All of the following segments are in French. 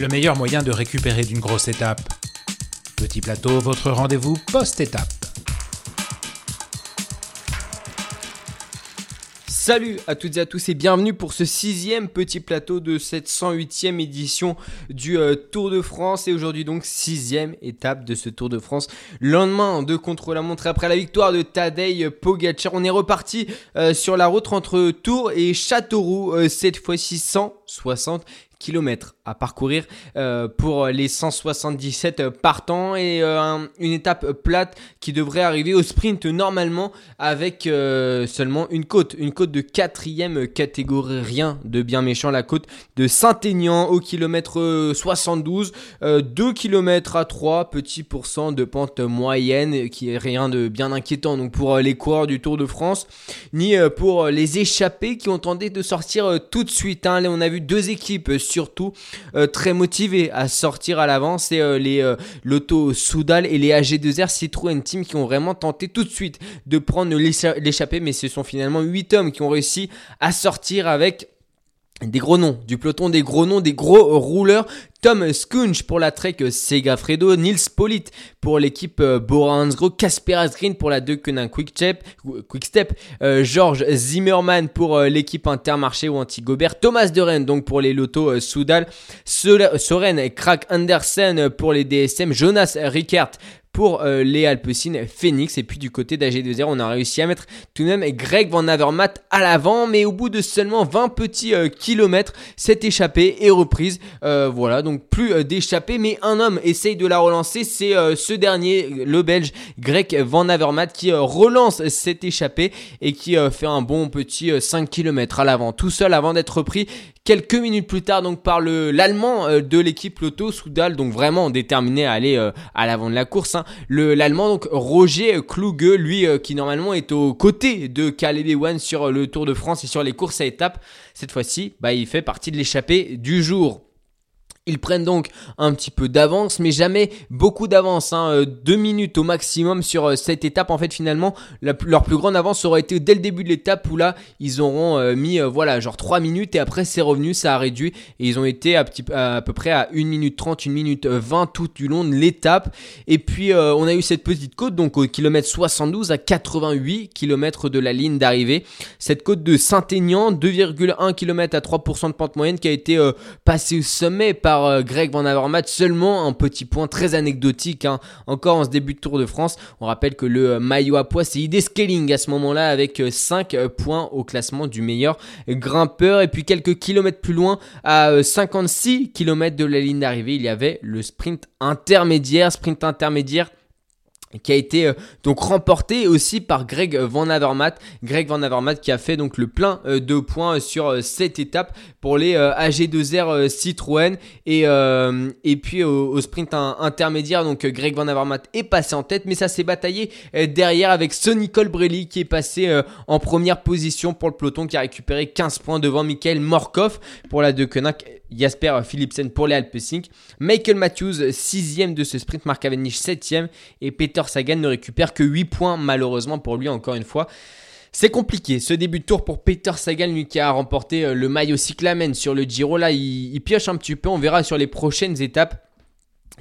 le meilleur moyen de récupérer d'une grosse étape. Petit plateau, votre rendez-vous post-étape. Salut à toutes et à tous et bienvenue pour ce sixième petit plateau de cette 108e édition du euh, Tour de France et aujourd'hui donc sixième étape de ce Tour de France. Lendemain de contre-la-montre après la victoire de Tadej Pogacar, on est reparti euh, sur la route entre Tours et Châteauroux, euh, cette fois-ci 160 kilomètres à parcourir euh, pour les 177 partants et euh, une étape plate qui devrait arriver au sprint normalement avec euh, seulement une côte, une côte de quatrième catégorie, rien de bien méchant, la côte de Saint-Aignan au kilomètre 72, 2 km à 3, petit pourcent de pente moyenne qui est rien de bien inquiétant donc pour les coureurs du Tour de France, ni pour les échappés qui ont tenté de sortir tout de suite. Hein. on a vu deux équipes surtout euh, très motivés à sortir à l'avant. C'est euh, les euh, Lotto Soudal et les AG2R Citroën Team qui ont vraiment tenté tout de suite de prendre l'échappée, mais ce sont finalement 8 hommes qui ont réussi à sortir avec des gros noms, du peloton des gros noms, des gros rouleurs. Tom Skunch pour la Trek Segafredo, Nils Polit pour l'équipe Bora Hansgrohe, Casper Asgreen pour la Deceuninck Quickstep, Quickstep euh, George Zimmerman pour euh, l'équipe Intermarché ou Anti-Gobert, Thomas De Rennes donc pour les Lotto euh, Soudal, Soren Krak Andersen pour les DSM, Jonas Rickert pour euh, les Alpecin Phoenix. Et puis du côté d'AG2R, on a réussi à mettre tout de même Greg Van Avermaet à l'avant, mais au bout de seulement 20 petits euh, kilomètres, cette échappée est reprise. Euh, voilà, donc plus d'échappée, mais un homme essaye de la relancer, c'est ce dernier, le Belge Greg Van Avermaet, qui relance cette échappée et qui fait un bon petit 5 km à l'avant, tout seul avant d'être repris quelques minutes plus tard donc par le l'allemand de l'équipe Lotto Soudal donc vraiment déterminé à aller à l'avant de la course hein. L'allemand donc Roger Kluge, lui euh, qui normalement est aux côtés de Caleb Ewan sur le Tour de France et sur les courses à étapes. Cette fois-ci, bah, il fait partie de l'échappée du jour. Ils prennent donc un petit peu d'avance, mais jamais beaucoup d'avance. Hein. Euh, deux minutes au maximum sur euh, cette étape. En fait, finalement, leur plus grande avance aurait été dès le début de l'étape où là, ils auront euh, mis voilà genre trois minutes et après c'est revenu, ça a réduit et ils ont été à, peu près à 1 minute 30, 1 minute 20 tout du long de l'étape. Et puis on a eu cette petite côte donc au kilomètre 72 à 88 km de la ligne d'arrivée. Cette côte de Saint-Aignan, 2,1 km à 3% de pente moyenne qui a été passée au sommet par euh, Greg Van Avermaet. Seulement un petit point très anecdotique, hein. encore en ce début de Tour de France. On rappelle que le euh, maillot à poids, c'est ID Scaling à ce moment-là avec 5 euh, points au classement du meilleur grimpeur. Et puis quelques kilomètres plus loin, à 56 km de la ligne d'arrivée, il y avait le sprint intermédiaire. Sprint intermédiaire qui a été euh, donc remporté aussi par Greg Van Avermaet. Greg Van Avermaet qui a fait donc le plein euh, de points sur euh, cette étape pour les AG2R Citroën et et puis au, sprint intermédiaire donc Greg Van Avermaet est passé en tête mais ça s'est bataillé derrière avec Sonny Colbrelli qui est passé en première position pour le peloton qui a récupéré 15 points devant Michael Morkov pour la De Jasper Philipsen pour les Alpecin. Michael Matthews, sixième de ce sprint, Mark Cavendish septième et Peter Sagan ne récupère que 8 points malheureusement pour lui encore une fois. C'est compliqué ce début de tour pour Peter Sagan, lui qui a remporté euh, le maillot cyclamen sur le Giro. Là, il, il pioche un petit peu. On verra sur les prochaines étapes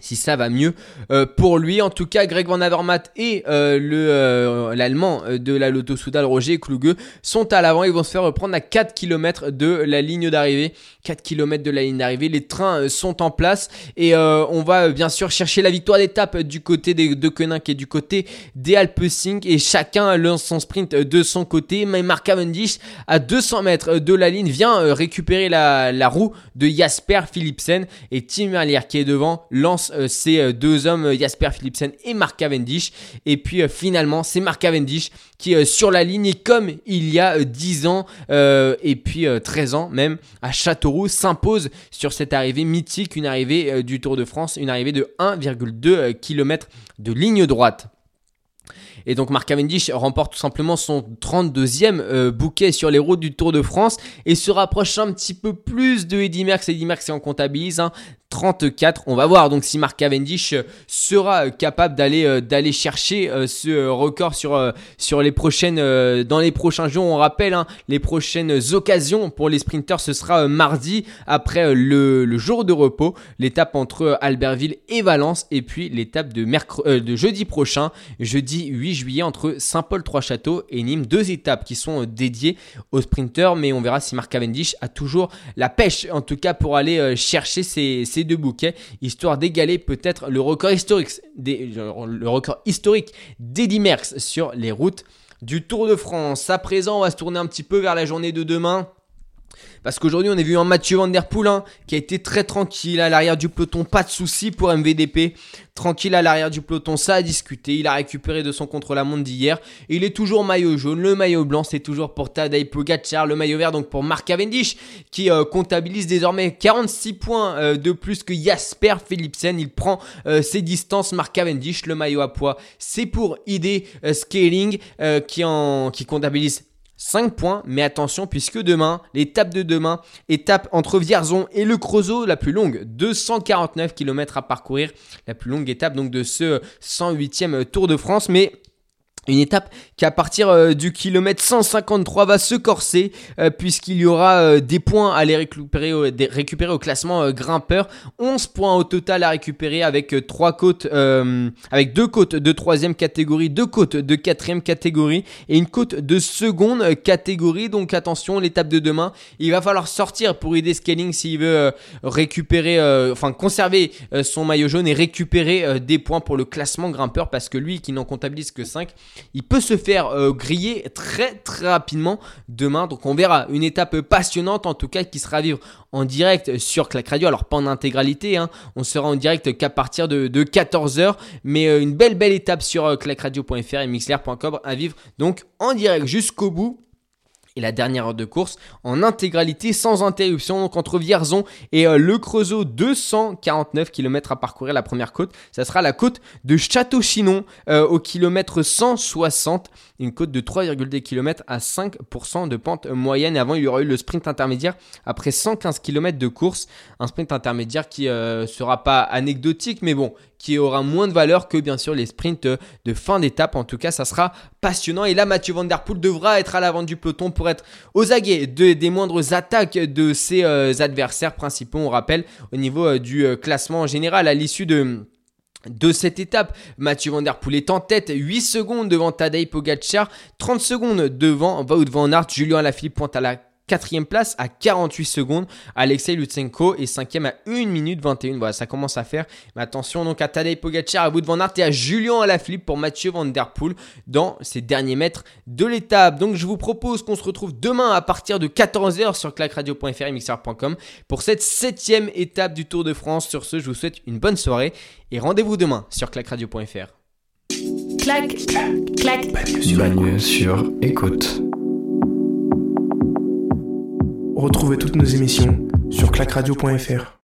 si ça va mieux euh, pour lui. En tout cas, Greg Van Avermaet et euh, euh, l'allemand de la Lotto Soudal, Roger Kluge, sont à l'avant. Ils vont se faire reprendre à 4 km de la ligne d'arrivée. 4 km de la ligne d'arrivée. Les trains sont en place et on va bien sûr chercher la victoire d'étape du côté de Koenig et du côté des Alpecin et chacun lance son sprint de son côté. Mais Mark Cavendish à 200 mètres de la ligne vient récupérer la, la roue de Jasper Philipsen et Tim Merlier qui est devant lance euh, ces euh, deux hommes, euh, Jasper Philipsen et Mark Cavendish. Et puis finalement, c'est Mark Cavendish qui sur la ligne, comme il y a 10 ans et puis 13 ans même, à Châteauroux, s'impose sur cette arrivée mythique, une arrivée du Tour de France, une arrivée de 1,2 km de ligne droite. Et donc Mark Cavendish remporte tout simplement son 32e bouquet sur les routes du Tour de France et se rapproche un petit peu plus de Eddy Merckx. Eddy Merckx, si on comptabilise, hein, 34. On va voir donc si Mark Cavendish euh, sera euh, capable d'aller euh, d'aller chercher ce record sur sur les prochaines dans les prochains jours. On rappelle hein, les prochaines occasions pour les sprinters ce sera mardi après le, le, jour de repos, l'étape entre Albertville et Valence et puis l'étape de mercredi de jeudi prochain, jeudi 8 juillet entre Saint-Paul-Trois-Châteaux et Nîmes. Deux étapes qui sont dédiées aux sprinters, mais on verra si Mark Cavendish a toujours la pêche en tout cas pour aller chercher ces deux bouquets, histoire d'égaler peut-être le record historique, historique d'Eddy Merckx sur les routes du Tour de France. À présent, on va se tourner un petit peu vers la journée de demain. Parce qu'aujourd'hui, on a vu un Mathieu Van Der Poel hein, qui a été très tranquille à l'arrière du peloton, pas de soucis pour MVDP. Tranquille à l'arrière du peloton, ça a discuté. Il a récupéré de son contre-la-montre d'hier. Il est toujours maillot jaune. Le maillot blanc, c'est toujours pour Tadej Pogacar. Le maillot vert, donc pour Mark Cavendish, qui euh, comptabilise désormais 46 points euh, de plus que Jasper Philipsen. Il prend euh, ses distances. Mark Cavendish, le maillot à poids, c'est pour ID Scaling, qui, en, qui comptabilise 5 points, mais attention puisque demain, l'étape de demain, étape entre Vierzon et le Creusot, la plus longue, 249 km à parcourir, la plus longue étape donc de ce 108e Tour de France, mais une étape qui à partir euh, du kilomètre 153 va se corser euh, puisqu'il y aura euh, des points à les récupérer au, classement grimpeur. 11 points au total à récupérer avec trois côtes, avec deux côtes de troisième catégorie, deux côtes de quatrième catégorie et une côte de seconde catégorie. Donc attention, l'étape de demain, il va falloir sortir pour aider Scaling s'il veut récupérer, enfin conserver son maillot jaune et récupérer des points pour le classement grimpeur parce que lui qui n'en comptabilise que 5 il peut se faire euh, griller très très rapidement demain. Donc on verra une étape passionnante en tout cas qui sera à vivre en direct sur Clac Radio. Alors pas en intégralité, hein. on sera en direct qu'à partir de, 14h. Mais euh, une belle belle étape sur euh, clacradio.fr et mixler.com à vivre donc en direct jusqu'au bout et la dernière heure de course en intégralité sans interruption donc entre Vierzon et euh, le Creusot 249 km à parcourir la première côte ça sera la côte de Château-Chinon euh, au kilomètre 160 une côte de 3,2 km à 5% de pente moyenne avant il y aura eu le sprint intermédiaire après 115 km de course un sprint intermédiaire qui euh, sera pas anecdotique mais bon qui aura moins de valeur que bien sûr les sprints de fin d'étape. En tout cas, ça sera passionnant. Et là, Mathieu Van Der Poel devra être à l'avant du peloton pour être aux aguets de, des moindres attaques de ses euh, adversaires principaux. On rappelle au niveau euh, du euh, classement général à l'issue de cette étape. Mathieu Van Der est en tête, 8 secondes devant Tadej Pogacar, 30 secondes devant Wout Van Aert, Julien Alaphilippe pointe à la quatrième place à 48 secondes. Alexei Lutsenko est cinquième à 1 minute 21. Voilà, ça commence à faire. Mais attention donc à Tadej Pogacar, à Wout van Aert et à Julien Alaphilippe pour Mathieu Van Der Poel dans ces derniers mètres de l'étape. Donc je vous propose qu'on se retrouve demain à partir de 14h sur clacradio.fr et mixer.com pour cette septième étape du Tour de France. Sur ce, je vous souhaite une bonne soirée et rendez-vous demain sur clacradio.fr. Clac, clac, Bagneux sur écoute. Retrouvez toutes nos émissions sur clacradio.fr.